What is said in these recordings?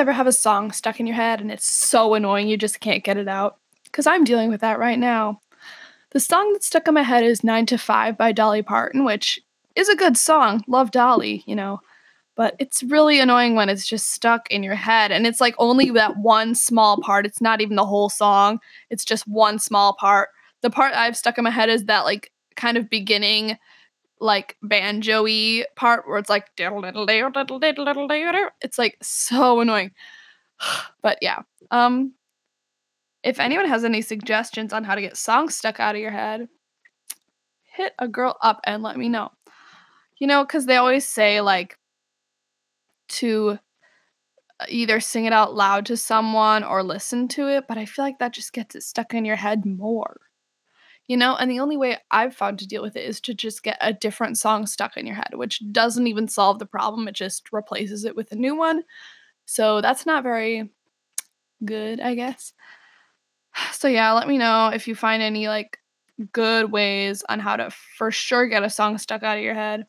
ever have a song stuck in your head and it's so annoying you just can't get it out? Because I'm dealing with that right now. The song that's stuck in my head is 9 to 5 by Dolly Parton, which is a good song. Love Dolly, you know. But it's really annoying when it's just stuck in your head and it's like only that one small part. It's not even the whole song, it's just one small part. The part I've stuck in my head is that like kind of beginning like banjo-y part where it's like it's like so annoying. But yeah. Um if anyone has any suggestions on how to get songs stuck out of your head, hit a girl up and let me know. You know, cuz they always say like to uh, either sing it out loud to someone or listen to it, but I feel like that just gets it stuck in your head more you know and the only way i've found to deal with it is to just get a different song stuck in your head which doesn't even solve the problem it just replaces it with a new one. So that's not very good i guess. So yeah let me know if you find any like good ways on how to for sure get a song stuck out of your head.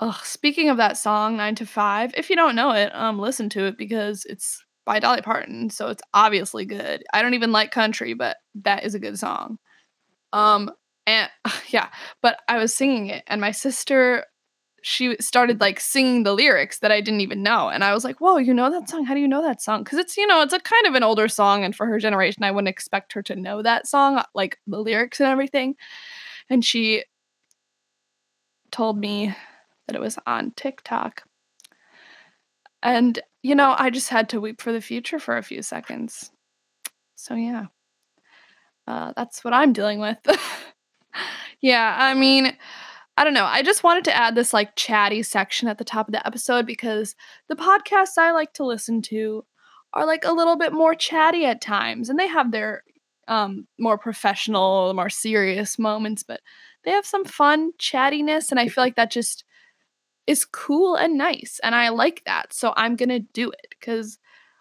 Ugh, speaking of that song 9 to 5 if you don't know it um listen to it because it's by Dolly Parton, so it's obviously good. I don't even like country, but that is a good song. Um and yeah, but I was singing it and my sister she started like singing the lyrics that I didn't even know and I was like, "Whoa, you know that song? How do you know that song?" Cuz it's, you know, it's a kind of an older song and for her generation I wouldn't expect her to know that song, like the lyrics and everything. And she told me that it was on TikTok. And, you know, I just had to weep for the future for a few seconds. So, yeah. Uh, that's what I'm dealing with. yeah, I mean, I don't know. I just wanted to add this like chatty section at the top of the episode because the podcasts I like to listen to are like a little bit more chatty at times and they have their um more professional, more serious moments, but they have some fun chattiness and I feel like that just is cool and nice and I like that. So I'm going to do it cuz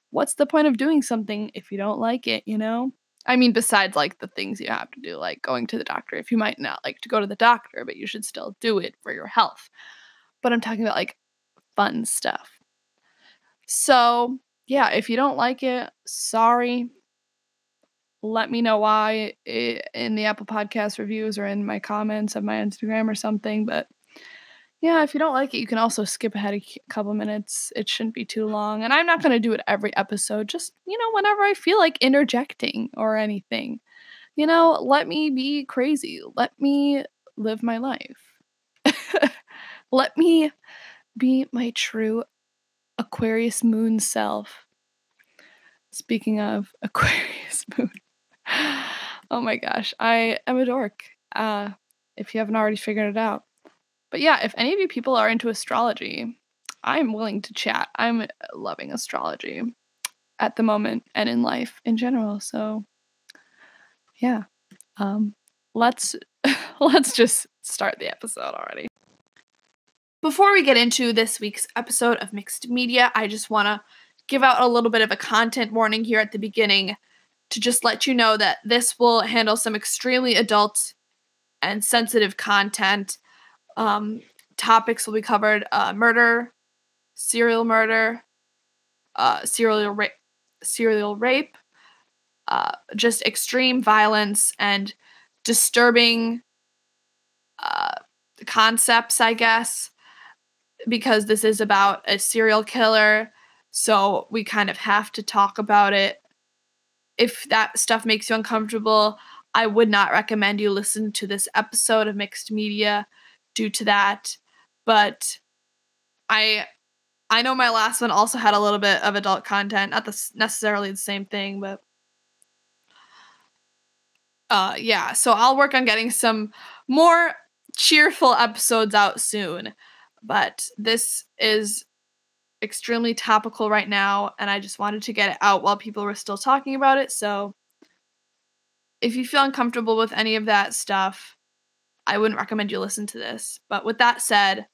what's the point of doing something if you don't like it, you know? I mean besides like the things you have to do like going to the doctor if you might not like to go to the doctor, but you should still do it for your health. But I'm talking about like fun stuff. So, yeah, if you don't like it, sorry. Let me know why eh, in the Apple Podcast reviews or in my comments of my Instagram or something, but yeah, if you don't like it, you can also skip ahead a couple minutes. It shouldn't be too long. And I'm not going to do it every episode, just, you know, whenever I feel like interjecting or anything. You know, let me be crazy. Let me live my life. let me be my true Aquarius moon self. Speaking of Aquarius moon. oh my gosh, I am a dork. Uh, if you haven't already figured it out. But yeah, if any of you people are into astrology, I'm willing to chat. I'm loving astrology at the moment and in life in general. So yeah. Um let's let's just start the episode already. Before we get into this week's episode of Mixed Media, I just want to give out a little bit of a content warning here at the beginning to just let you know that this will handle some extremely adult and sensitive content um, topics will be covered uh, murder, serial murder, uh, serial rape, serial rape, uh, just extreme violence and disturbing uh, concepts, I guess, because this is about a serial killer. So we kind of have to talk about it. If that stuff makes you uncomfortable, I would not recommend you listen to this episode of Mixed Media due to that. But I I know my last one also had a little bit of adult content, not the, necessarily the same thing, but uh yeah, so I'll work on getting some more cheerful episodes out soon. But this is extremely topical right now and I just wanted to get it out while people were still talking about it. So if you feel uncomfortable with any of that stuff, I wouldn't recommend you listen to this. But with that said,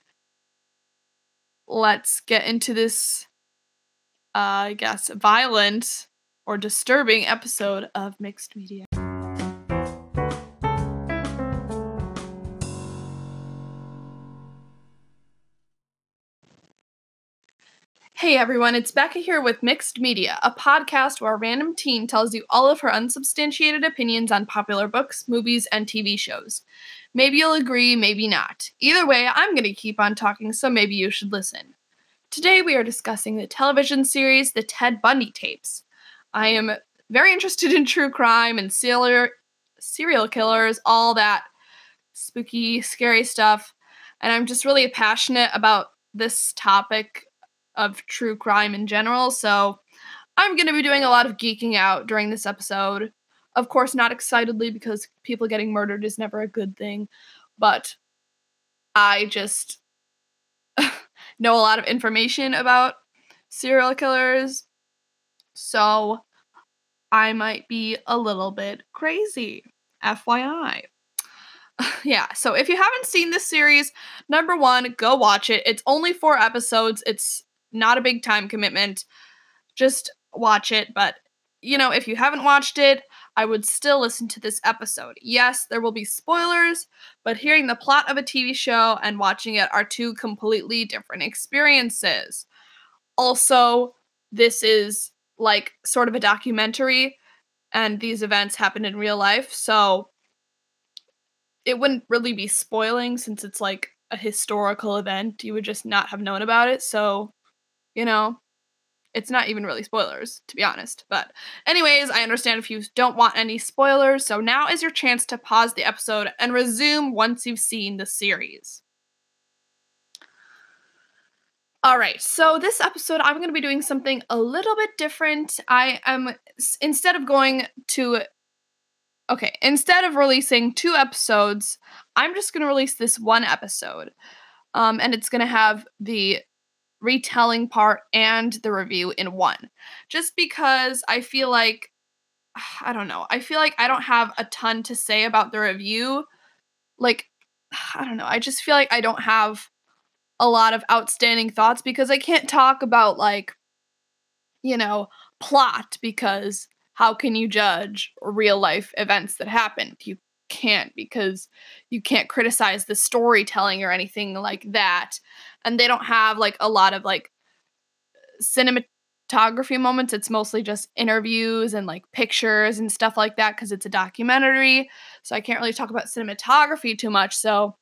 let's get into this, uh, I guess, violent or disturbing episode of Mixed Media. Hey everyone, it's Becca here with Mixed Media, a podcast where a random teen tells you all of her unsubstantiated opinions on popular books, movies, and TV shows. Maybe you'll agree, maybe not. Either way, I'm going to keep on talking, so maybe you should listen. Today we are discussing the television series The Ted Bundy Tapes. I am very interested in true crime and serial serial killers, all that spooky, scary stuff, and I'm just really passionate about this topic of true crime in general. So I'm going to be doing a lot of geeking out during this episode. Of course, not excitedly because people getting murdered is never a good thing, but I just know a lot of information about serial killers. So I might be a little bit crazy. FYI. yeah, so if you haven't seen this series, number one, go watch it. It's only four episodes. It's not a big time commitment. Just watch it. But, you know, if you haven't watched it, I would still listen to this episode. Yes, there will be spoilers, but hearing the plot of a TV show and watching it are two completely different experiences. Also, this is like sort of a documentary, and these events happened in real life. So it wouldn't really be spoiling since it's like a historical event. You would just not have known about it. So you know, it's not even really spoilers, to be honest. But, anyways, I understand if you don't want any spoilers, so now is your chance to pause the episode and resume once you've seen the series. All right, so this episode, I'm going to be doing something a little bit different. I am, instead of going to, okay, instead of releasing two episodes, I'm just going to release this one episode. Um, and it's going to have the retelling part and the review in one. Just because I feel like I don't know. I feel like I don't have a ton to say about the review. Like I don't know. I just feel like I don't have a lot of outstanding thoughts because I can't talk about like you know, plot because how can you judge real life events that happened? You can't because you can't criticize the storytelling or anything like that. And they don't have like a lot of like cinematography moments. It's mostly just interviews and like pictures and stuff like that because it's a documentary. So I can't really talk about cinematography too much. So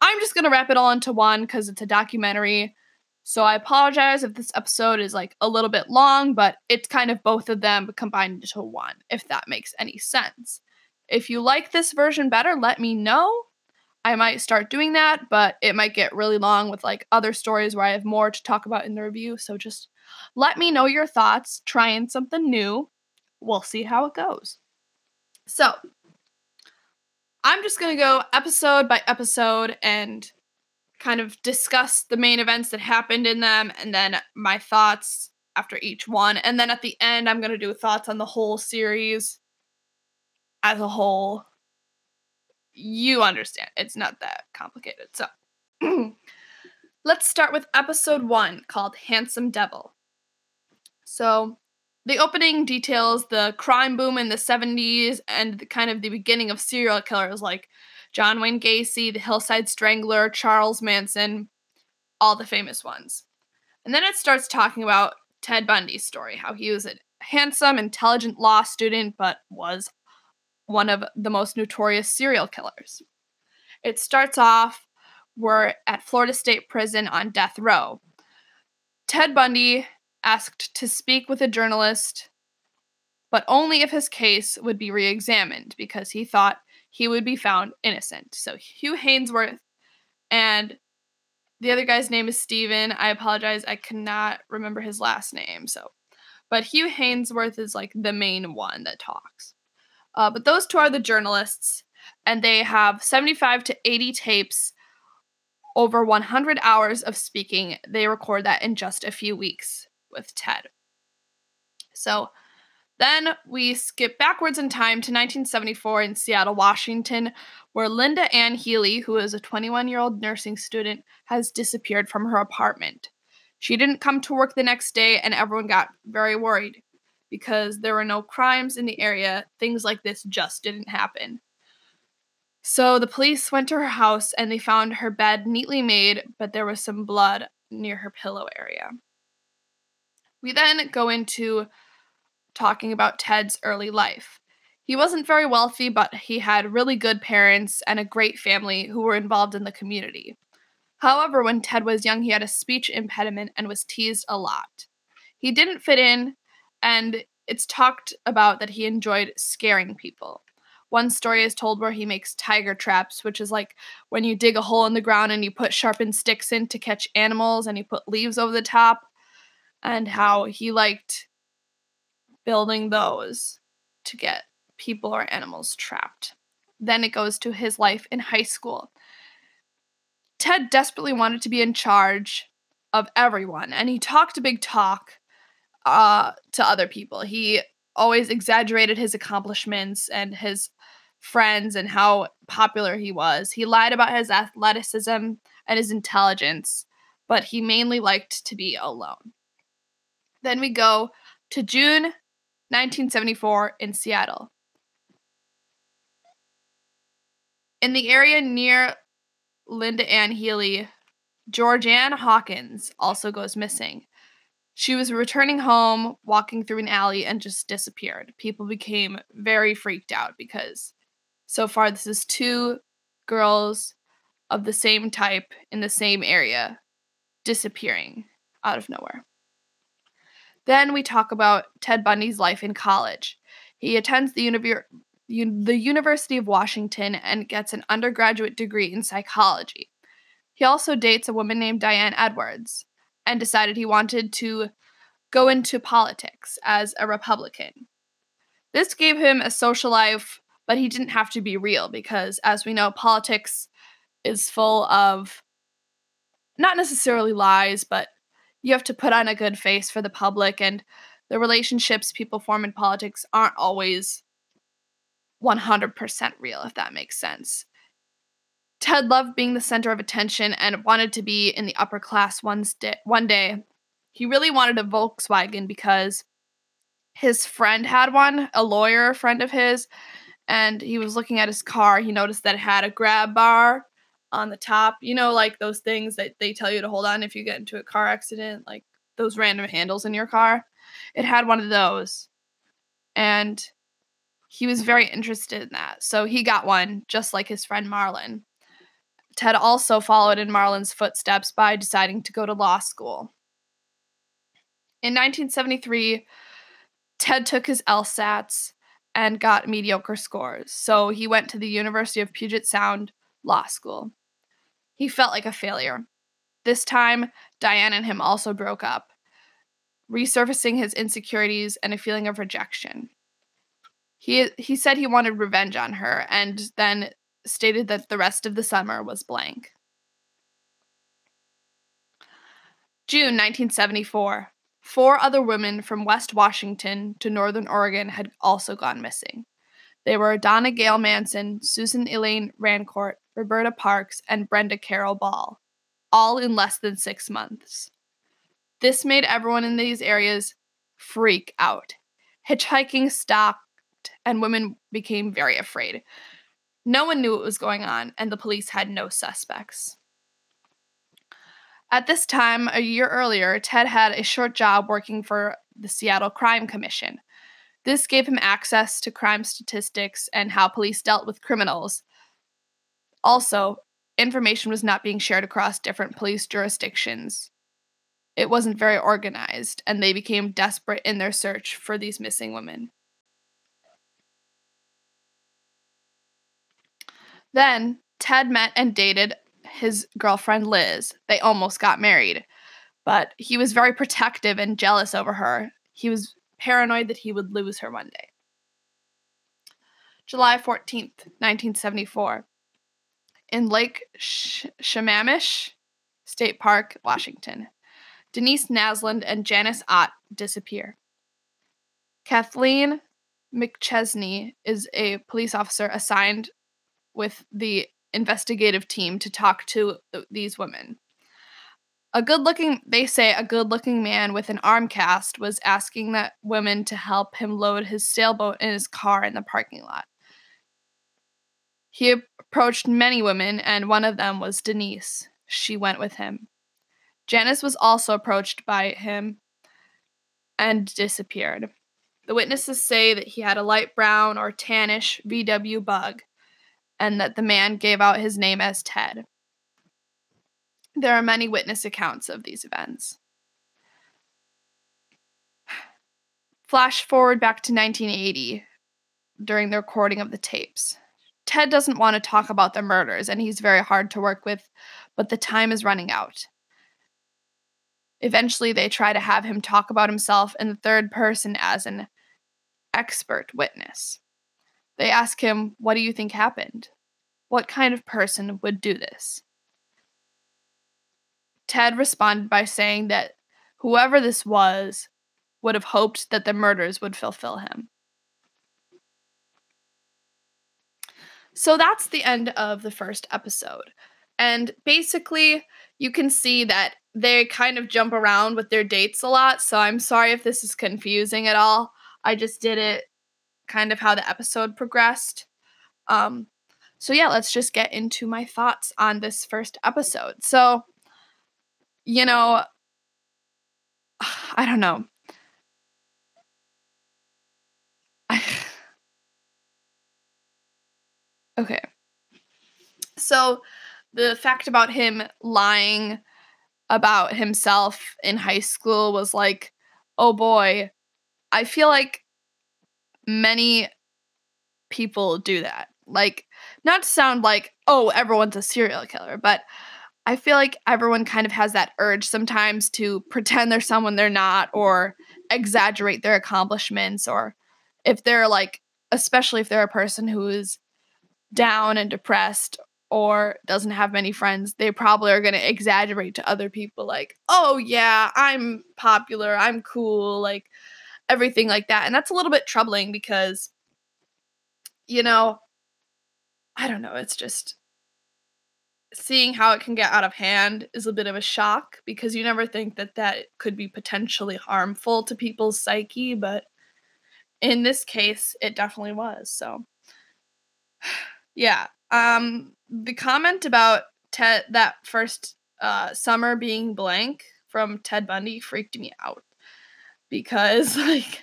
I'm just going to wrap it all into one because it's a documentary. So I apologize if this episode is like a little bit long, but it's kind of both of them combined into one, if that makes any sense. If you like this version better, let me know. I might start doing that, but it might get really long with like other stories where I have more to talk about in the review. So just let me know your thoughts, trying something new. We'll see how it goes. So, I'm just going to go episode by episode and kind of discuss the main events that happened in them and then my thoughts after each one. And then at the end, I'm going to do thoughts on the whole series as a whole, you understand. It's not that complicated. So let's start with episode one called Handsome Devil. So the opening details the crime boom in the 70s and the kind of the beginning of serial killers like John Wayne Gacy, the Hillside Strangler, Charles Manson, all the famous ones. And then it starts talking about Ted Bundy's story, how he was a handsome, intelligent law student, but was one of the most notorious serial killers. It starts off we're at Florida State Prison on death row. Ted Bundy asked to speak with a journalist, but only if his case would be re examined because he thought he would be found innocent. So Hugh Aynesworth and the other guy's name is Steven. I apologize, I cannot remember his last name. So, but Hugh Aynesworth is like the main one that talks. Uh, but those two are the journalists, and they have 75 to 80 tapes, over 100 hours of speaking. They record that in just a few weeks with Ted. So then we skip backwards in time to 1974 in Seattle, Washington, where Linda Ann Healy, who is a 21 year old nursing student, has disappeared from her apartment. She didn't come to work the next day, and everyone got very worried because there were no crimes in the area, things like this just didn't happen. So the police went to her house and they found her bed neatly made, but there was some blood near her pillow area. We then go into talking about Ted's early life. He wasn't very wealthy, but he had really good parents and a great family who were involved in the community. However, when Ted was young, he had a speech impediment and was teased a lot. He didn't fit in, and it's talked about that he enjoyed scaring people. One story is told where he makes tiger traps, which is like when you dig a hole in the ground and you put sharpened sticks in to catch animals and you put leaves over the top, and how he liked building those to get people or animals trapped. Then it goes to his life in high school. Ted desperately wanted to be in charge of everyone, and he talked a big talk uh, to other people. He always exaggerated his accomplishments and his friends and how popular he was. He lied about his athleticism and his intelligence, but he mainly liked to be alone. Then we go to June 1974 in Seattle. In the area near Linda Ann Healy, Georgann Hawkins also goes missing. She was returning home, walking through an alley, and just disappeared. People became very freaked out because so far this is two girls of the same type in the same area disappearing out of nowhere. Then we talk about Ted Bundy's life in college. He attends the the University of Washington and gets an undergraduate degree in psychology. He also dates a woman named Diane Edwards and decided he wanted to go into politics as a Republican. This gave him a social life, but he didn't have to be real because, as we know, politics is full of not necessarily lies, but you have to put on a good face for the public, and the relationships people form in politics aren't always 100% real, if that makes sense. Ted loved being the center of attention and wanted to be in the upper class one, st- one day. He really wanted a Volkswagen because his friend had one, a lawyer friend of his, and he was looking at his car. He noticed that it had a grab bar on the top. You know, like those things that they tell you to hold on if you get into a car accident, like those random handles in your car. It had one of those. And he was very interested in that. So he got one, just like his friend Marlon. Ted also followed in Marlon's footsteps by deciding to go to law school. In 1973, Ted took his LSATs and got mediocre scores, so he went to the University of Puget Sound Law School. He felt like a failure. This time, Diane and him also broke up, resurfacing his insecurities and a feeling of rejection. He he said he wanted revenge on her and then stated that the rest of the summer was blank. June 1974. Four other women from West Washington to Northern Oregon had also gone missing. They were Donna Gail Manson, Susan Elaine Rancourt, Roberta Parks, and Brenda Carroll Ball, all in less than six months. This made everyone in these areas freak out. Hitchhiking stopped and women became very afraid. No one knew what was going on, and the police had no suspects. At this time, a year earlier, Ted had a short job working for the Seattle Crime Commission. This gave him access to crime statistics and how police dealt with criminals. Also, information was not being shared across different police jurisdictions. It wasn't very organized, and they became desperate in their search for these missing women. Then Ted met and dated his girlfriend Liz. They almost got married, but he was very protective and jealous over her. He was paranoid that he would lose her one day. July 14th, 1974. In Lake Sh- Sammamish State Park, Washington, Denise Naslund and Janice Ott disappear. Kathleen McChesney is a police officer assigned with the investigative team to talk to these women. A good looking, they say, a good looking man with an arm cast was asking that women to help him load his sailboat in his car in the parking lot. He approached many women, and one of them was Denise. She went with him. Janice was also approached by him. and disappeared. The witnesses say that he had a light brown or tannish VW bug and that the man gave out his name as Ted. There are many witness accounts of these events. Flash forward back to 1980 during the recording of the tapes. Ted doesn't want to talk about the murders and he's very hard to work with, but the time is running out. Eventually, they try to have him talk about himself in the third person as an expert witness. They ask him, What do you think happened? What kind of person would do this? Ted responded by saying that whoever this was would have hoped that the murders would fulfill him. So that's the end of the first episode. And basically, you can see that they kind of jump around with their dates a lot. So I'm sorry if this is confusing at all. I just did it kind of how the episode progressed. Um, so yeah, let's just get into my thoughts on this first episode. So, you know, I don't know. Okay. So the fact about him lying about himself in high school was like, oh boy, I feel like many people do that. Like, not to sound like, oh, everyone's a serial killer, but I feel like everyone kind of has that urge sometimes to pretend they're someone they're not or exaggerate their accomplishments or if they're like especially if they're a person who is down and depressed or doesn't have many friends, they probably are going to exaggerate to other people, like, oh, yeah, I'm popular, I'm cool, like everything like that. And that's a little bit troubling because, you know, I don't know, it's just seeing how it can get out of hand is a bit of a shock because you never think that that could be potentially harmful to people's psyche, but in this case, it definitely was. So, yeah. Um the comment about Ted that first uh summer being blank from Ted Bundy freaked me out because like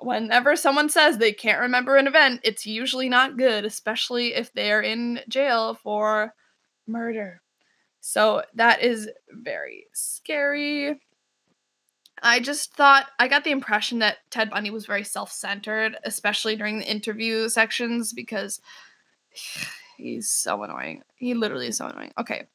whenever someone says they can't remember an event, it's usually not good, especially if they're in jail for murder. So that is very scary. I just thought I got the impression that Ted Bundy was very self-centered, especially during the interview sections because he's so annoying. He literally is so annoying. Okay.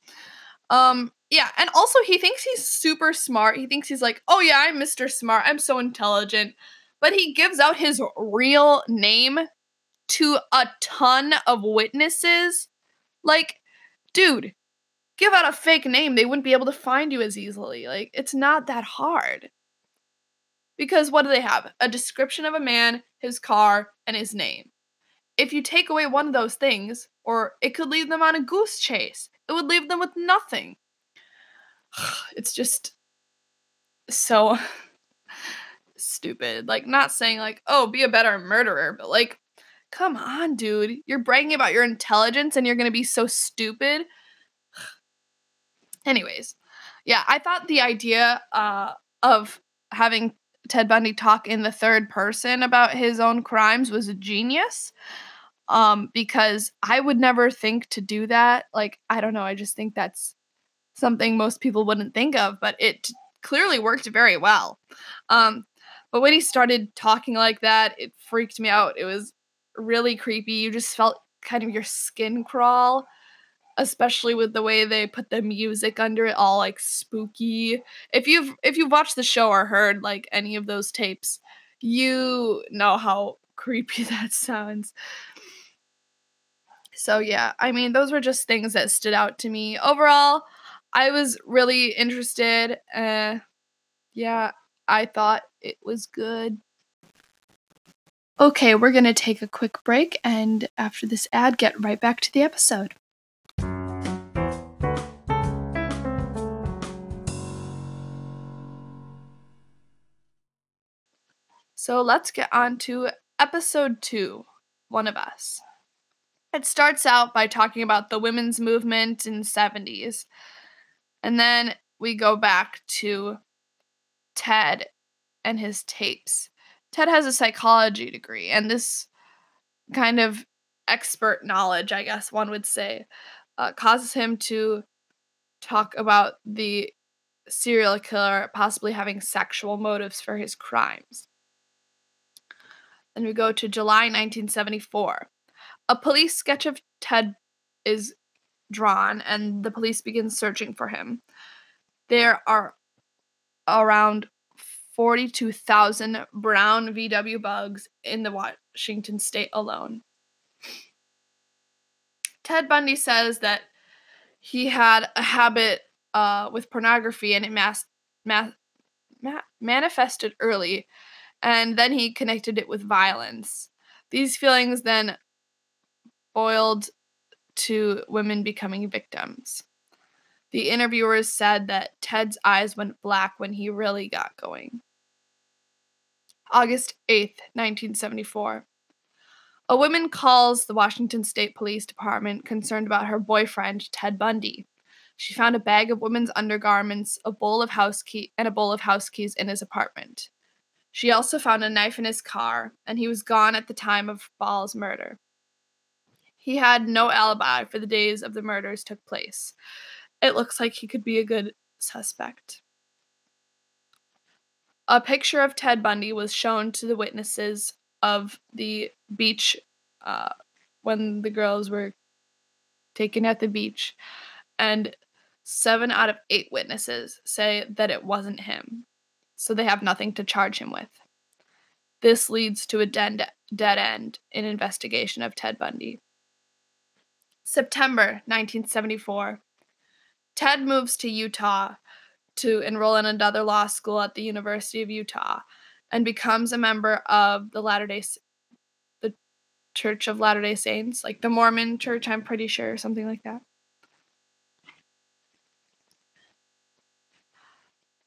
Um yeah, and also he thinks he's super smart. He thinks he's like, "Oh yeah, I'm Mr. Smart. I'm so intelligent." But he gives out his real name to a ton of witnesses. Like, dude, give out a fake name. They wouldn't be able to find you as easily. Like, it's not that hard. Because what do they have? A description of a man, his car, and his name. If you take away one of those things, or it could leave them on a goose chase, it would leave them with nothing. It's just so stupid. Like, not saying, like, oh, be a better murderer, but like, come on, dude. You're bragging about your intelligence and you're gonna be so stupid. Anyways, yeah, I thought the idea uh, of having Ted Bundy talk in the third person about his own crimes was a genius. Um, because I would never think to do that. Like, I don't know, I just think that's something most people wouldn't think of, but it clearly worked very well. Um, but when he started talking like that, it freaked me out. It was really creepy. You just felt kind of your skin crawl especially with the way they put the music under it all like spooky if you've if you've watched the show or heard like any of those tapes you know how creepy that sounds so yeah i mean those were just things that stood out to me overall i was really interested uh yeah i thought it was good okay we're gonna take a quick break and after this ad get right back to the episode So let's get on to episode two One of Us. It starts out by talking about the women's movement in the 70s. And then we go back to Ted and his tapes. Ted has a psychology degree, and this kind of expert knowledge, I guess one would say, uh, causes him to talk about the serial killer possibly having sexual motives for his crimes. Then we go to July 1974. A police sketch of Ted is drawn, and the police begin searching for him. There are around 42,000 brown VW bugs in the Washington state alone. Ted Bundy says that he had a habit uh, with pornography and it mass, mass, ma- manifested early, and then he connected it with violence. These feelings then boiled to women becoming victims. The interviewers said that Ted's eyes went black when he really got going. August 8th, 1974. A woman calls the Washington State Police Department concerned about her boyfriend, Ted Bundy. She found a bag of women's undergarments, a bowl of house key, and a bowl of house keys in his apartment. She also found a knife in his car, and he was gone at the time of Ball's murder. He had no alibi for the days of the murders took place. It looks like he could be a good suspect. A picture of Ted Bundy was shown to the witnesses of the beach uh, when the girls were taken at the beach, and seven out of eight witnesses say that it wasn't him, so they have nothing to charge him with. This leads to a dead, dead end in investigation of Ted Bundy. September 1974. Ted moves to Utah to enroll in another law school at the University of Utah and becomes a member of the Latter-day the Church of Latter-day Saints, like the Mormon church, I'm pretty sure, or something like that.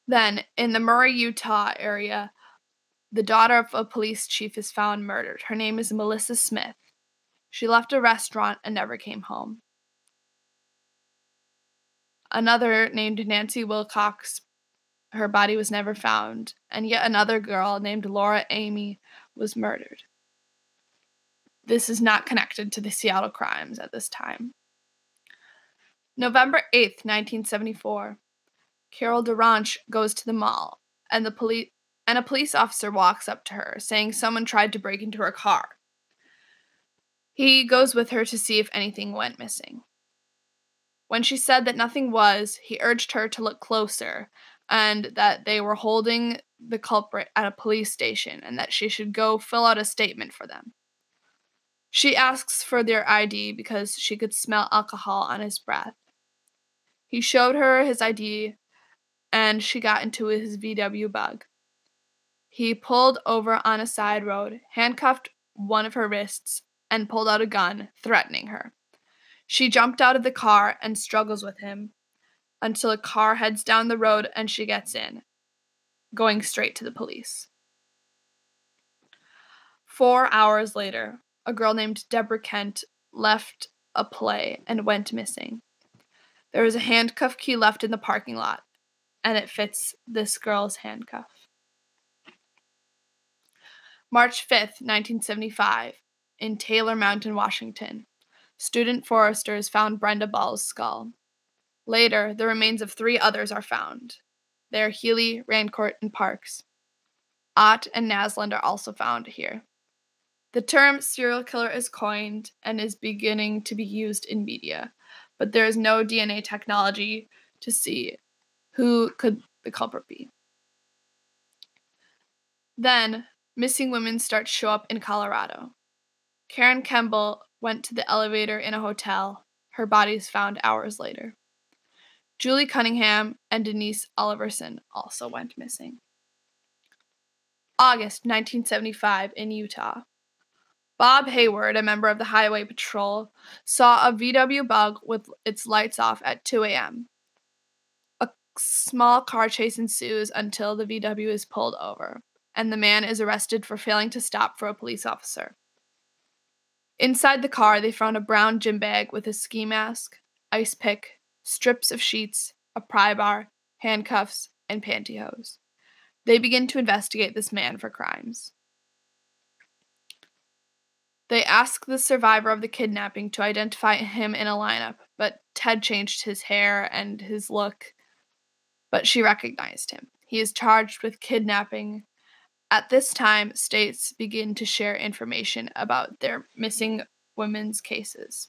Then, in the Murray, Utah area, the daughter of a police chief is found murdered. Her name is Melissa Smith. She left a restaurant and never came home. Another named Nancy Wilcox, her body was never found, and yet another girl named Laura Aime was murdered. This is not connected to the Seattle crimes at this time. November 8th, 1974. Carol DaRonch goes to the mall, and the police and a police officer walks up to her, saying someone tried to break into her car. He goes with her to see if anything went missing. When she said that nothing was, he urged her to look closer and that they were holding the culprit at a police station and that she should go fill out a statement for them. She asks for their ID because she could smell alcohol on his breath. He showed her his ID and she got into his VW bug. He pulled over on a side road, handcuffed one of her wrists, and pulled out a gun, threatening her. She jumped out of the car and struggles with him until a car heads down the road and she gets in, going straight to the police. Four hours later, a girl named Deborah Kent left a play and went missing. There was a handcuff key left in the parking lot, and it fits this girl's handcuff. March 5th, 1975 in Taylor Mountain, Washington. Student foresters found Brenda Ball's skull. Later, the remains of three others are found. They are Healy, Rancourt, and Parks. Ott and Naslund are also found here. The term serial killer is coined and is beginning to be used in media, but there is no DNA technology to see who could the culprit be. Then, missing women start to show up in Colorado. Karen Campbell went to the elevator in a hotel. Her body found hours later. Julie Cunningham and Denise Oliverson also went missing. August 1975 in Utah. Bob Hayward, a member of the Highway Patrol, saw a VW bug with its lights off at 2 a.m. A small car chase ensues until the VW is pulled over, and the man is arrested for failing to stop for a police officer. Inside the car, they found a brown gym bag with a ski mask, ice pick, strips of sheets, a pry bar, handcuffs, and pantyhose. They begin to investigate this man for crimes. They ask the survivor of the kidnapping to identify him in a lineup, but Ted changed his hair and his look, but she recognized him. He is charged with kidnapping. At this time, states begin to share information about their missing women's cases.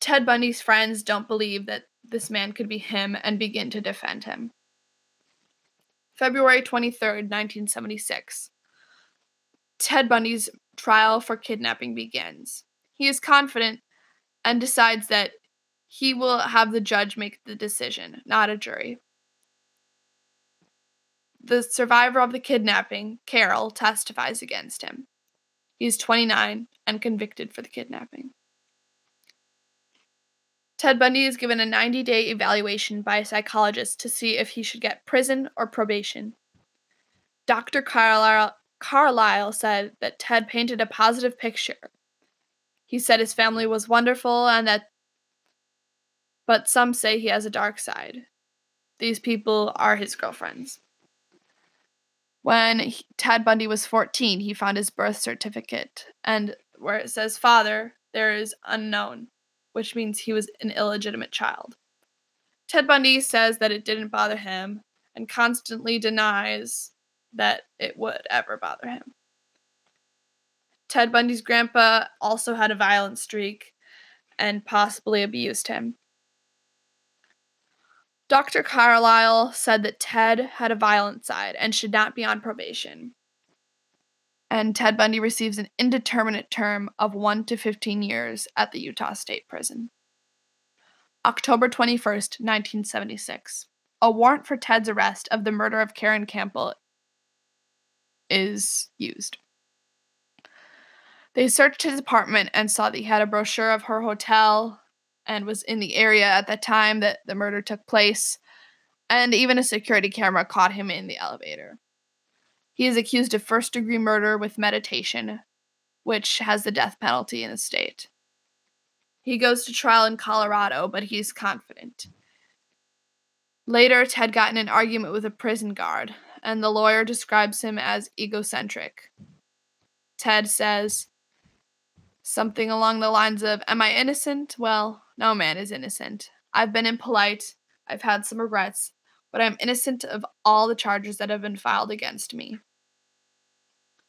Ted Bundy's friends don't believe that this man could be him and begin to defend him. February 23rd, 1976. Ted Bundy's trial for kidnapping begins. He is confident and decides that he will have the judge make the decision, not a jury. The survivor of the kidnapping, Carol, testifies against him. He is 29 and convicted for the kidnapping. Ted Bundy is given a 90 day evaluation by a psychologist to see if he should get prison or probation. Dr. Carlisle, said that Ted painted a positive picture. He said his family was wonderful and that, but some say he has a dark side. These people are his girlfriends. When he, Ted Bundy was 14, he found his birth certificate, and where it says father, there is unknown, which means he was an illegitimate child. Ted Bundy says that it didn't bother him and constantly denies that it would ever bother him. Ted Bundy's grandpa also had a violent streak and possibly abused him. Dr. Carlisle said that Ted had a violent side and should not be on probation. And Ted Bundy receives an indeterminate term of 1 to 15 years at the Utah State Prison. October 21st, 1976. A warrant for Ted's arrest of the murder of Karen Campbell is used. They searched his apartment and saw that he had a brochure of her hotel and was in the area at the time that the murder took place, and even a security camera caught him in the elevator. He is accused of first degree murder with meditation, which has the death penalty in the state. He goes to trial in Colorado, but he's confident. Later, Ted got in an argument with a prison guard, and the lawyer describes him as egocentric. Ted says something along the lines of, Am I innocent? Well, no man is innocent. I've been impolite, I've had some regrets, but I'm innocent of all the charges that have been filed against me.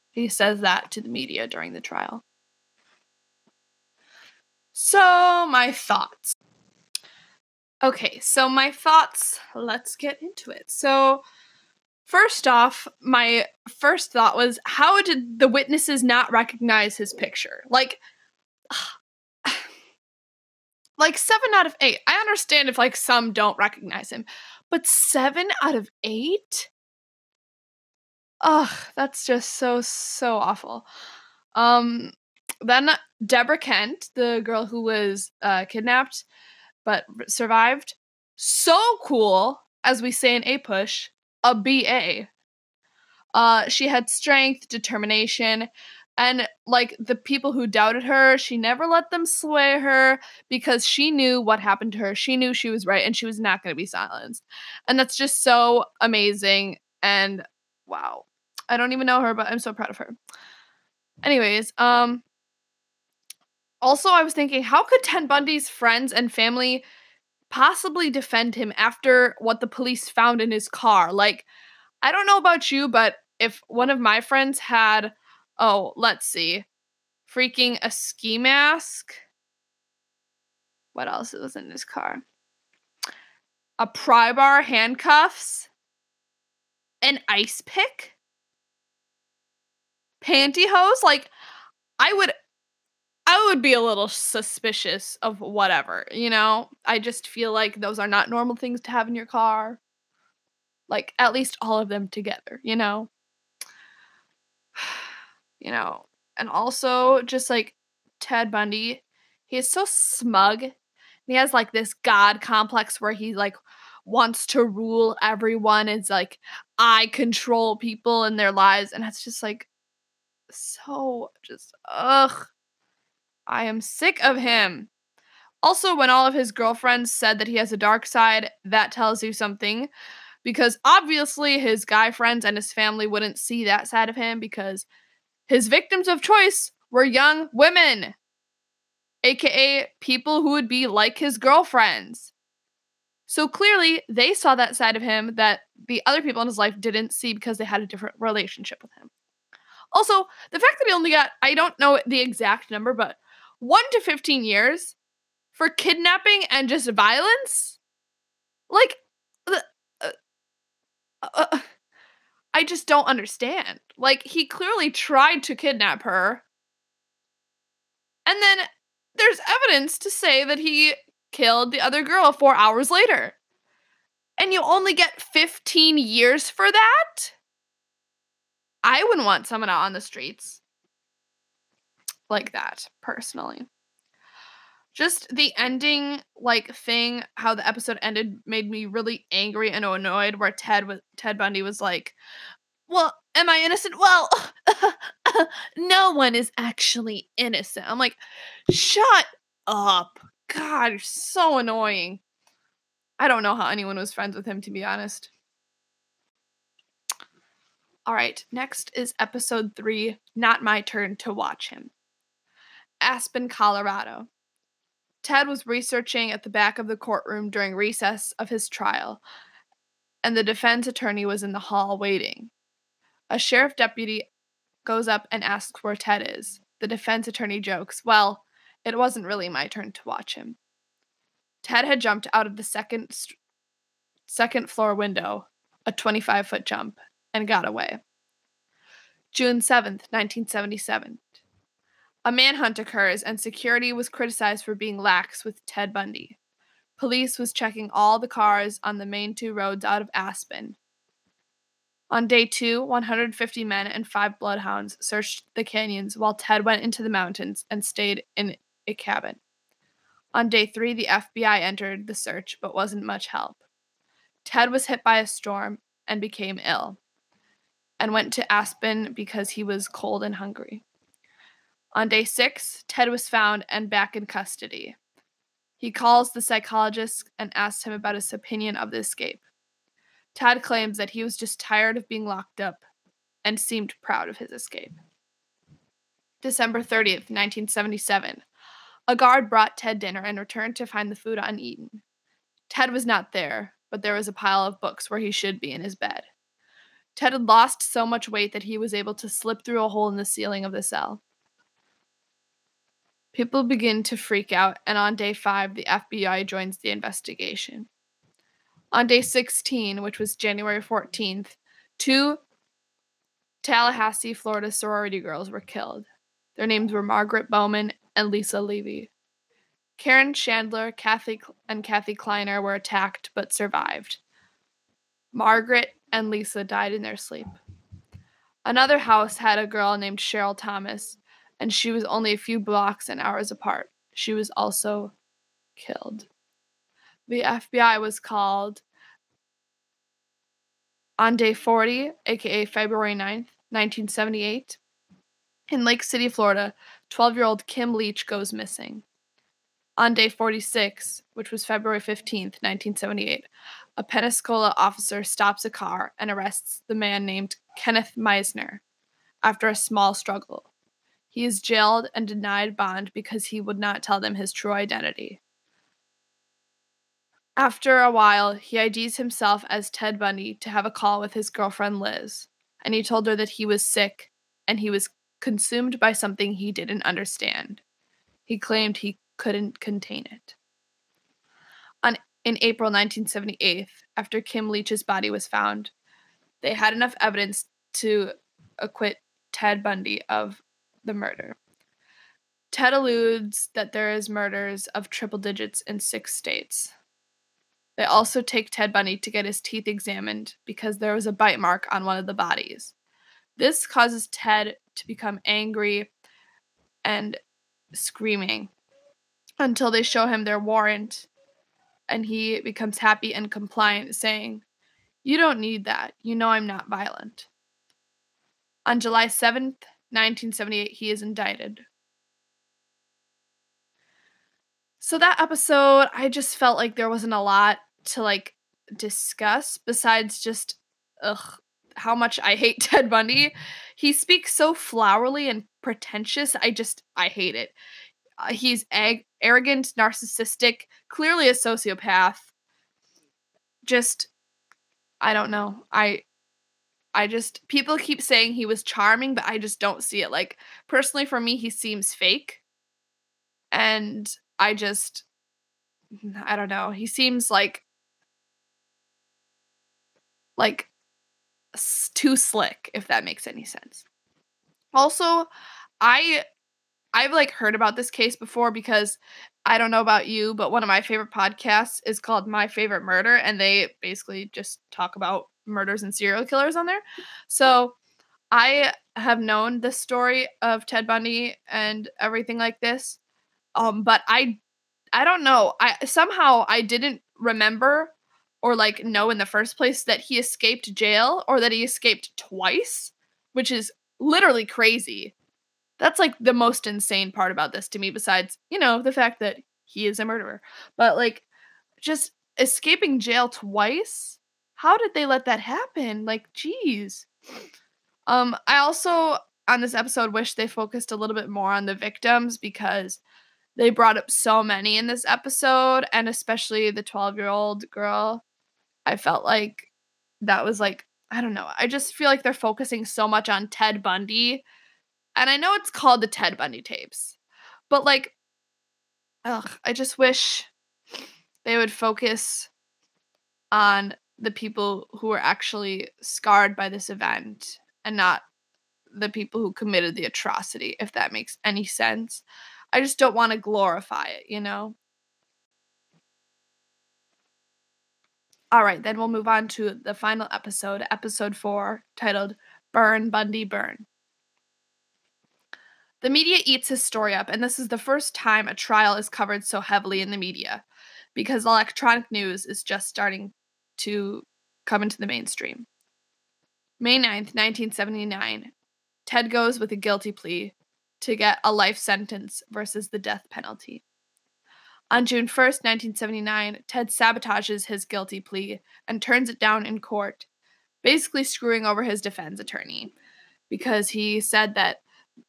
He says that to the media during the trial. So, my thoughts. Okay, so my thoughts, let's get into it. So, First off, my first thought was how did the witnesses not recognize his picture? Like like 7 out of 8. I understand if like some don't recognize him, but 7 out of 8? Ugh, that's just so so awful. Um then Deborah Kent, the girl who was uh, kidnapped but survived, so cool, as we say in APUSH a BA. Uh, she had strength, determination, and like the people who doubted her, she never let them sway her because she knew what happened to her. She knew she was right and she was not going to be silenced. And that's just so amazing. And wow. I don't even know her, but I'm so proud of her. Anyways, um, also, I was thinking, how could Ted Bundy's friends and family possibly defend him after what the police found in his car. Like, I don't know about you, but if one of my friends had, oh, let's see, freaking a ski mask. What else was in his car? A pry bar, handcuffs, an ice pick, pantyhose. Like, I would I would be a little suspicious of whatever, you know? I just feel like those are not normal things to have in your car. Like, at least all of them together, you know? you know, and also just like Ted Bundy, he is so smug. He has like this god complex where he like wants to rule everyone. It's like, I control people and their lives. And it's just like, so just, ugh I am sick of him. Also, when all of his girlfriends said that he has a dark side, that tells you something because obviously his guy friends and his family wouldn't see that side of him because his victims of choice were young women, aka people who would be like his girlfriends. So clearly, they saw that side of him that the other people in his life didn't see because they had a different relationship with him. Also, the fact that he only got, I don't know the exact number, but 1 to 15 years for kidnapping and just violence? Like, uh, uh, uh, I just don't understand. Like, he clearly tried to kidnap her. And then there's evidence to say that he killed the other girl four hours later. And you only get 15 years for that? I wouldn't want someone out on the streets like that, personally. Just the ending, like thing, how the episode ended, made me really angry and annoyed. Where Ted was Ted Bundy was like, "Well, am I innocent? Well, no one is actually innocent." I'm like, "Shut up! God, you're so annoying." I don't know how anyone was friends with him, to be honest. All right, next is episode three Not My Turn to Watch Him. Aspen, Colorado. Ted was researching at the back of the courtroom during recess of his trial, and the defense attorney was in the hall waiting. A sheriff deputy goes up and asks where Ted is. The defense attorney jokes, Well, it wasn't really my turn to watch him. Ted had jumped out of the second, second floor window, a 25 foot jump, and got away. June 7th, 1977. A manhunt occurs, and security was criticized for being lax with Ted Bundy. Police was checking all the cars on the main two roads out of Aspen. On day two, 150 men and five bloodhounds searched the canyons while Ted went into the mountains and stayed in a cabin. On day three, the FBI entered the search but wasn't much help. Ted was hit by a storm and became ill and went to Aspen because he was cold and hungry. On day six, Ted was found and back in custody. He calls the psychologist and asks him about his opinion of the escape. Ted claims that he was just tired of being locked up and seemed proud of his escape. December 30th, 1977. A guard brought Ted dinner and returned to find the food uneaten. Ted was not there, but there was a pile of books where he should be in his bed. Ted had lost so much weight that he was able to slip through a hole in the ceiling of the cell. People begin to freak out, and on day five, the FBI joins the investigation. On day 16, which was January 14th, two Tallahassee, Florida sorority girls were killed. Their names were Margaret Bowman and Lisa Levy. Karen Chandler, Kathy, and Kathy Kleiner were attacked but survived. Margaret and Lisa died in their sleep. Another house had a girl named Cheryl Thomas, and she was only a few blocks and hours apart. She was also killed. The FBI was called on day 40, aka February 9th, 1978. In Lake City, Florida, 12 year old Kim Leach goes missing. On day 46, which was February 15th, 1978, a Pensacola officer stops a car and arrests the man named Kenneth Misner after a small struggle. He is jailed and denied bond because he would not tell them his true identity. After a while, he IDs himself as Ted Bundy to have a call with his girlfriend Liz, and he told her that he was sick and he was consumed by something he didn't understand. He claimed he couldn't contain it. On in April 1978, after Kim Leach's body was found, they had enough evidence to acquit Ted Bundy of the murder. Ted alludes that there is murders of triple digits in six states. They also take Ted Bundy to get his teeth examined because there was a bite mark on one of the bodies. This causes Ted to become angry and screaming until they show him their warrant and he becomes happy and compliant, saying, You don't need that. You know I'm not violent. On July 7th, 1978, he is indicted. So that episode, I just felt like there wasn't a lot to like discuss besides just ugh how much I hate Ted Bundy. He speaks so flowery and pretentious. I just I hate it. Uh, he's ag- arrogant, narcissistic, clearly a sociopath. Just I don't know. I I just people keep saying he was charming, but I just don't see it. Like personally for me he seems fake. And I just I don't know. He seems like like too slick if that makes any sense. Also, I I've like heard about this case before because I don't know about you, but one of my favorite podcasts is called My Favorite Murder and they basically just talk about murders and serial killers on there. So, I have known the story of Ted Bundy and everything like this. Um but I I don't know. I somehow I didn't remember or like know in the first place that he escaped jail or that he escaped twice, which is literally crazy. That's like the most insane part about this to me, besides, you know, the fact that he is a murderer. But like, just escaping jail twice? How did they let that happen? Like, geez. Um, I also on this episode wish they focused a little bit more on the victims because they brought up so many in this episode, and especially the 12 year old girl I felt like that was like I don't know. I just feel like they're focusing so much on Ted Bundy. And I know it's called the Ted Bundy tapes. But like ugh, I just wish they would focus on the people who were actually scarred by this event and not the people who committed the atrocity, if that makes any sense. I just don't want to glorify it, you know? All right, then we'll move on to the final episode, episode four, titled Burn Bundy Burn. The media eats his story up, and this is the first time a trial is covered so heavily in the media because electronic news is just starting to come into the mainstream. May 9th, 1979, Ted goes with a guilty plea to get a life sentence versus the death penalty. On June 1st, 1979, Ted sabotages his guilty plea and turns it down in court, basically screwing over his defense attorney because he said that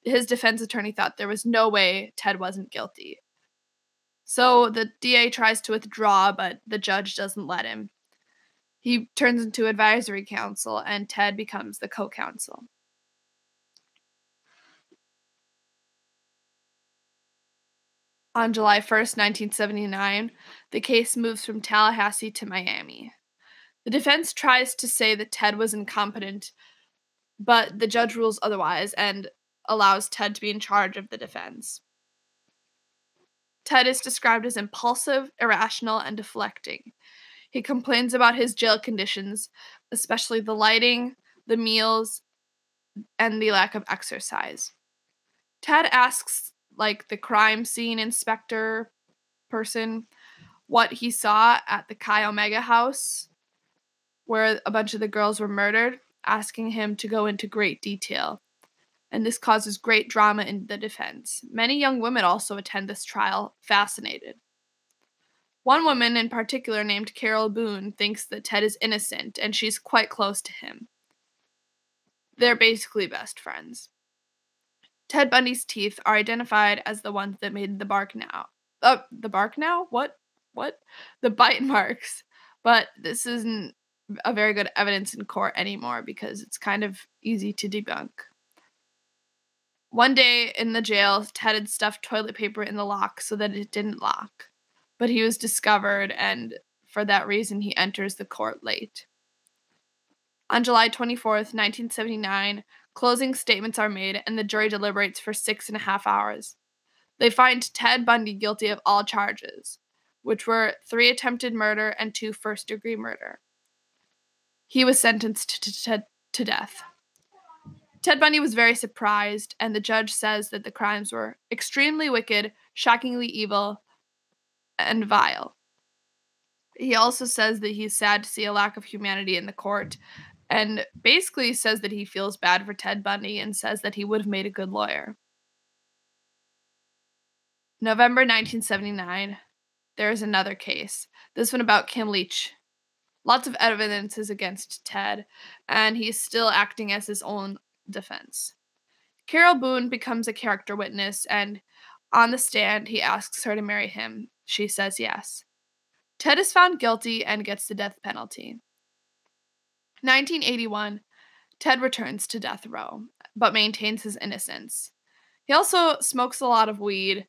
his defense attorney thought there was no way Ted wasn't guilty. So the DA tries to withdraw, but the judge doesn't let him. He turns into advisory counsel, and Ted becomes the co counsel. On July 1st, 1979, the case moves from Tallahassee to Miami. The defense tries to say that Ted was incompetent, but the judge rules otherwise and allows Ted to be in charge of the defense. Ted is described as impulsive, irrational, and deflecting. He complains about his jail conditions, especially the lighting, the meals, and the lack of exercise. Ted asks like the crime scene inspector person what he saw at the Chi Omega house where a bunch of the girls were murdered, asking him to go into great detail. And this causes great drama in the defense. Many young women also attend this trial, fascinated. One woman in particular, named Carol Boone, thinks that Ted is innocent and she's quite close to him. They're basically best friends. Ted Bundy's teeth are identified as the ones that made the bark now. Oh, the bark now? What? What? The bite marks. But this isn't a very good evidence in court anymore because it's kind of easy to debunk. One day in the jail, Ted had stuffed toilet paper in the lock so that it didn't lock. But he was discovered, and for that reason, he enters the court late. On July 24th, 1979, Closing statements are made, and the jury deliberates for six and a half hours. They find Ted Bundy guilty of all charges, which were three attempted murder and two first degree murder. He was sentenced to, to, to death. Ted Bundy was very surprised, and the judge says that the crimes were extremely wicked, shockingly evil, and vile. He also says that he's sad to see a lack of humanity in the court and basically says that he feels bad for Ted Bundy and says that he would have made a good lawyer. November 1979, there is another case, this one about Kim Leach. Lots of evidence is against Ted, and he's still acting as his own defense. Carol Boone becomes a character witness, and on the stand, he asks her to marry him. She says yes. Ted is found guilty and gets the death penalty. 1981, Ted returns to death row, but maintains his innocence. He also smokes a lot of weed,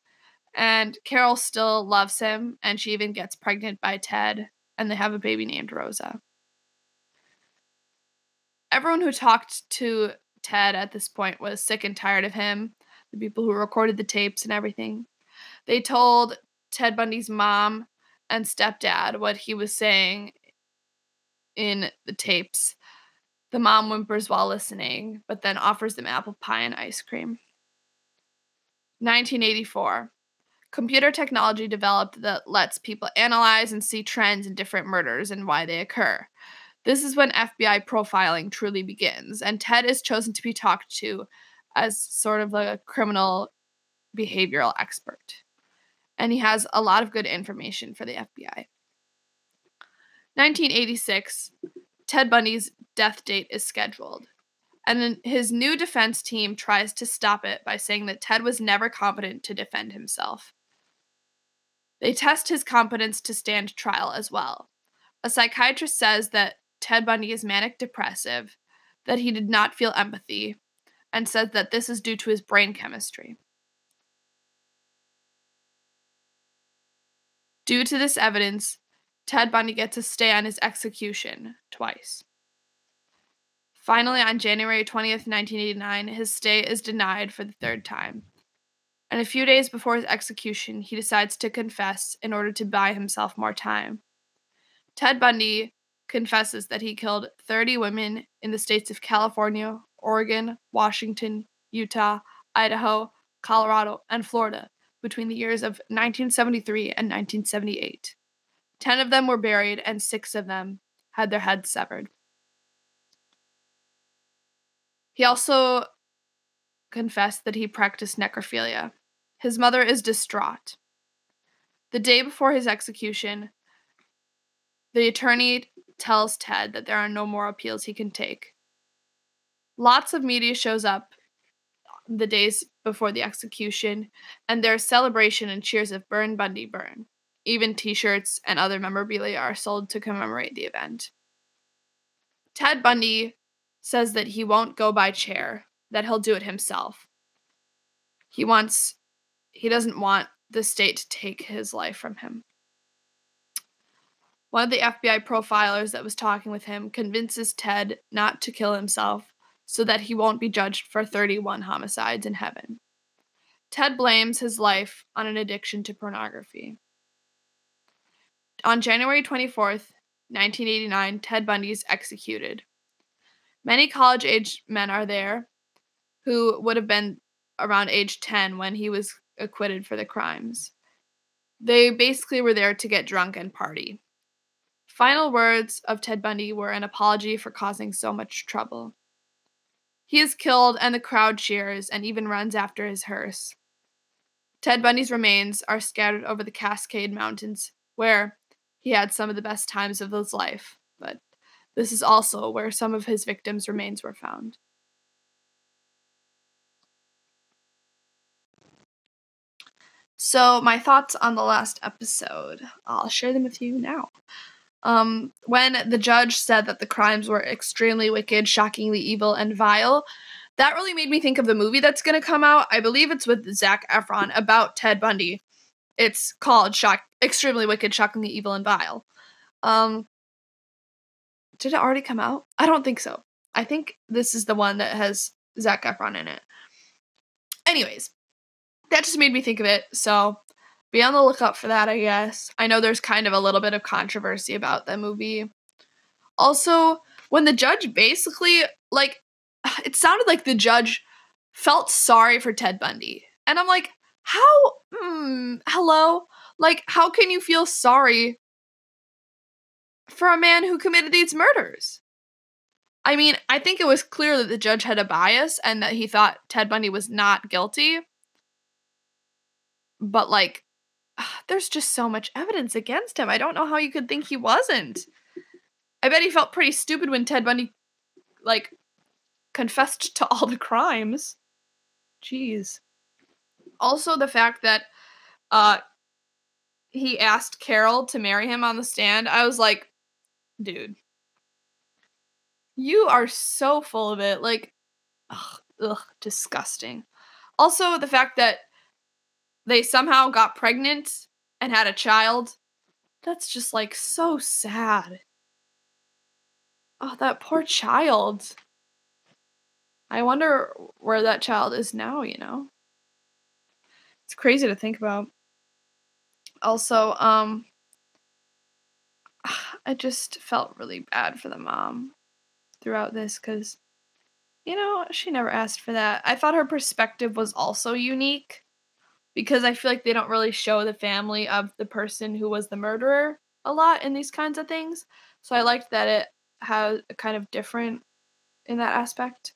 and Carol still loves him, and she even gets pregnant by Ted, and they have a baby named Rosa. Everyone who talked to Ted at this point was sick and tired of him, the people who recorded the tapes and everything. They told Ted Bundy's mom and stepdad what he was saying in the tapes. The mom whimpers while listening, but then offers them apple pie and ice cream. 1984. Computer technology developed that lets people analyze and see trends in different murders and why they occur. This is when FBI profiling truly begins, and Ted is chosen to be talked to as sort of a criminal behavioral expert. And he has a lot of good information for the FBI. 1986, Ted Bundy's death date is scheduled. And his new defense team tries to stop it by saying that Ted was never competent to defend himself. They test his competence to stand trial as well. A psychiatrist says that Ted Bundy is manic depressive, that he did not feel empathy, and said that this is due to his brain chemistry. Due to this evidence, Ted Bundy gets a stay on his execution twice. Finally, on January 20th, 1989, his stay is denied for the third time. And a few days before his execution, he decides to confess in order to buy himself more time. Ted Bundy confesses that he killed 30 women in the states of California, Oregon, Washington, Utah, Idaho, Colorado, and Florida between the years of 1973 and 1978. Ten of them were buried, and six of them had their heads severed. He also confessed that he practiced necrophilia. His mother is distraught. The day before his execution, the attorney tells Ted that there are no more appeals he can take. Lots of media shows up the days before the execution, and there's celebration and cheers of Burn Bundy Burn. Even t shirts and other memorabilia are sold to commemorate the event. Ted Bundy says that he won't go by chair, that he'll do it himself. He wants, he doesn't want the state to take his life from him. One of the FBI profilers that was talking with him convinces Ted not to kill himself so that he won't be judged for 31 homicides in heaven. Ted blames his life on an addiction to pornography. On January 24th, 1989, Ted Bundy is executed. Many college age men are there who would have been around age 10 when he was acquitted for the crimes. They basically were there to get drunk and party. Final words of Ted Bundy were an apology for causing so much trouble. He is killed, and the crowd cheers and even runs after his hearse. Ted Bundy's remains are scattered over the Cascade Mountains, where he had some of the best times of his life, but this is also where some of his victims' remains were found. So, my thoughts on the last episode, I'll share them with you now. Um, when the judge said that the crimes were extremely wicked, shockingly evil, and vile, that really made me think of the movie that's going to come out. I believe it's with Zac Efron about Ted Bundy. It's called Shock, Extremely Wicked, Shockingly Evil, and Vile. Um, did it already come out? I don't think so. I think this is the one that has Zac Efron in it. Anyways, that just made me think of it. So be on the lookout for that, I guess. I know there's kind of a little bit of controversy about that movie. Also, when the judge basically, like, it sounded like the judge felt sorry for Ted Bundy. And I'm like, how, mm, hello? Like, how can you feel sorry for a man who committed these murders? I mean, I think it was clear that the judge had a bias and that he thought Ted Bundy was not guilty. But, like, there's just so much evidence against him. I don't know how you could think he wasn't. I bet he felt pretty stupid when Ted Bundy like confessed to all the crimes. Jeez. Also the fact that uh he asked Carol to marry him on the stand. I was like, dude, you are so full of it. Like, ugh, ugh, disgusting. Also, the fact that they somehow got pregnant and had a child. That's just like so sad. Oh, that poor child. I wonder where that child is now, you know? It's crazy to think about. Also, um, I just felt really bad for the mom throughout this because, you know, she never asked for that. I thought her perspective was also unique because I feel like they don't really show the family of the person who was the murderer a lot in these kinds of things. So I liked that it had a kind of different in that aspect.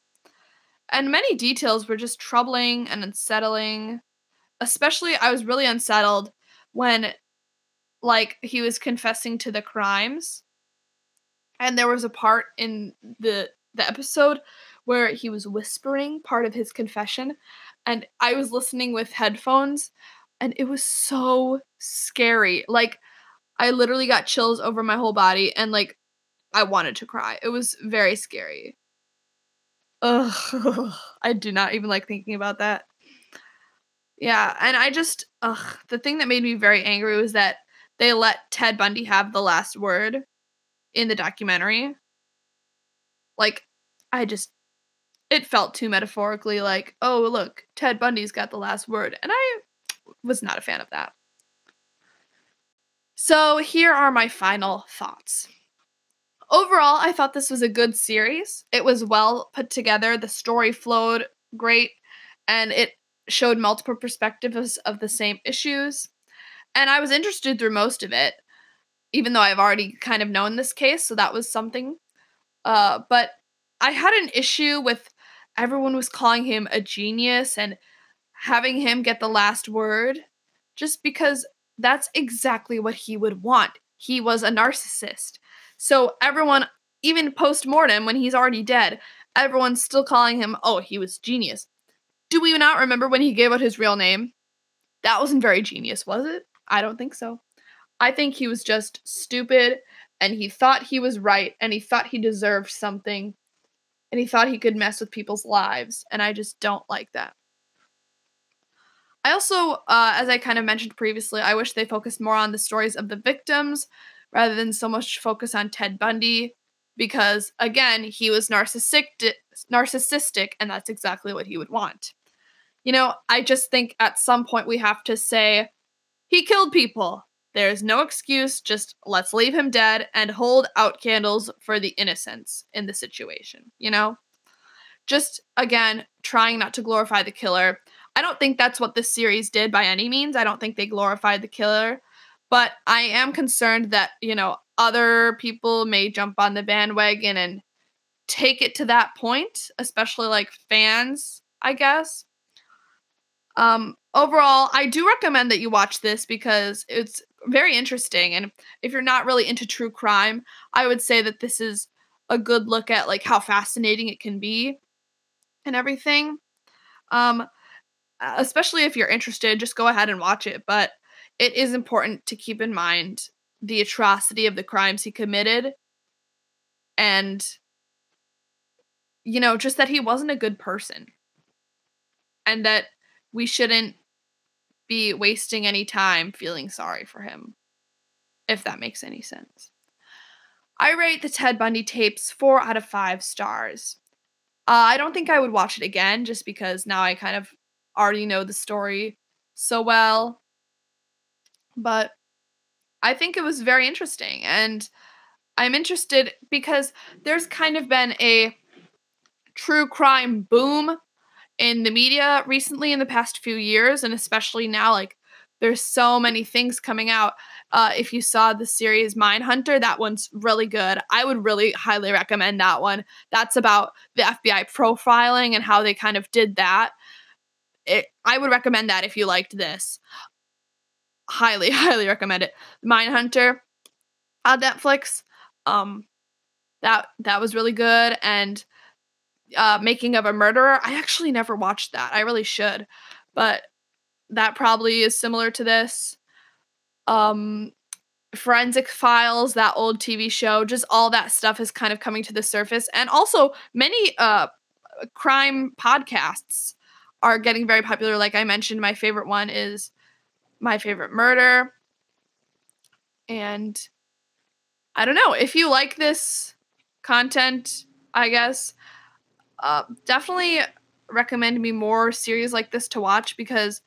And many details were just troubling and unsettling. Especially, I was really unsettled when, like, he was confessing to the crimes. And there was a part in the the episode where he was whispering part of his confession and I was listening with headphones and it was so scary. Like I literally got chills over my whole body and like I wanted to cry. It was very scary. Ugh, I do not even like thinking about that. Yeah, and I just ugh, the thing that made me very angry was that they let Ted Bundy have the last word in the documentary. Like I just it felt too metaphorically like, oh, look, Ted Bundy's got the last word. And I was not a fan of that. So here are my final thoughts. Overall, I thought this was a good series. It was well put together, the story flowed great, and it showed multiple perspectives of the same issues. And I was interested through most of it, even though I've already kind of known this case, so that was something. Uh, but I had an issue with everyone was calling him a genius and having him get the last word just because that's exactly what he would want. He was a narcissist. So everyone, even post mortem when he's already dead, everyone's still calling him, oh, he was genius. Do we not remember when he gave out his real name? That wasn't very genius, was it? I don't think so. I think he was just stupid and he thought he was right and he thought he deserved something and he thought he could mess with people's lives, and I just don't like that. I also, uh, as I kind of mentioned previously, I wish they focused more on the stories of the victims rather than so much focus on Ted Bundy, because again, he was narcissistic, narcissistic, and that's exactly what he would want. You know, I just think at some point we have to say he killed people. There's no excuse, just let's leave him dead and hold out candles for the innocents in the situation, you know? Just again, trying not to glorify the killer. I don't think that's what this series did by any means. I don't think they glorified the killer, but I am concerned that, you know, other people may jump on the bandwagon and take it to that point, especially like fans, I guess. Um overall, I do recommend that you watch this because it's very interesting. And if you're not really into true crime, I would say that this is a good look at like how fascinating it can be and everything. Um, especially if you're interested, just go ahead and watch it. But it is important to keep in mind the atrocity of the crimes he committed and you know just that he wasn't a good person and that we shouldn't be wasting any time feeling sorry for him, if that makes any sense. I rate the Ted Bundy tapes 4 out of 5 stars. Uh, I don't think I would watch it again just because now I kind of already know the story so well. But I think it was very interesting. And I'm interested because there's kind of been a true crime boom in the media recently in the past few years and especially now like there's so many things coming out uh, if you saw the series Mindhunter, that one's really good. I would really highly recommend that one. That's about the FBI profiling and how they kind of did that. It, I would recommend that if you liked this. Highly, highly recommend it. Mindhunter on Netflix. Um, That that was really good and uh Making of a Murderer. I actually never watched that. I really should. But that probably is similar to this. Um Forensic Files, that old TV show, just all that stuff is kind of coming to the surface and also many uh crime podcasts are getting very popular like I mentioned my favorite one is My Favorite Murder. And I don't know, if you like this content, I guess uh definitely recommend me more series like this to watch because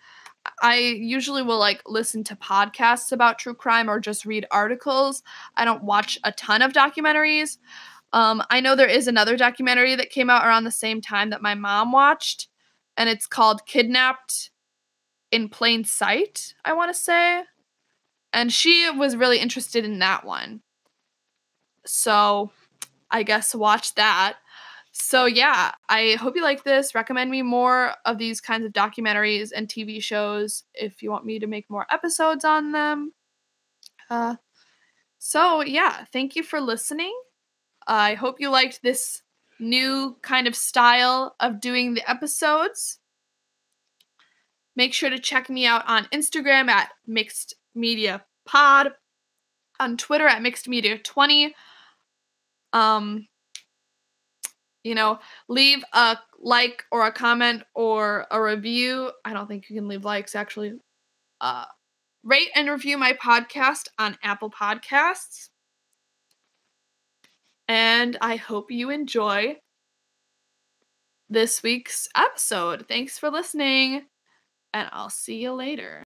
I usually will like listen to podcasts about true crime or just read articles. I don't watch a ton of documentaries. Um, I know there is another documentary that came out around the same time that my mom watched, and it's called Kidnapped in Plain Sight, I want to say. And she was really interested in that one. So I guess watch that. So yeah, I hope you like this. Recommend me more of these kinds of documentaries and TV shows if you want me to make more episodes on them. Uh so yeah, thank you for listening. I hope you liked this new kind of style of doing the episodes. Make sure to check me out on Instagram at Mixed Media Pod, on Twitter at Mixed Media 20. Um, you know, leave a like or a comment or a review. I don't think you can leave likes actually. Uh, rate and review my podcast on Apple Podcasts. And I hope you enjoy this week's episode. Thanks for listening, and I'll see you later.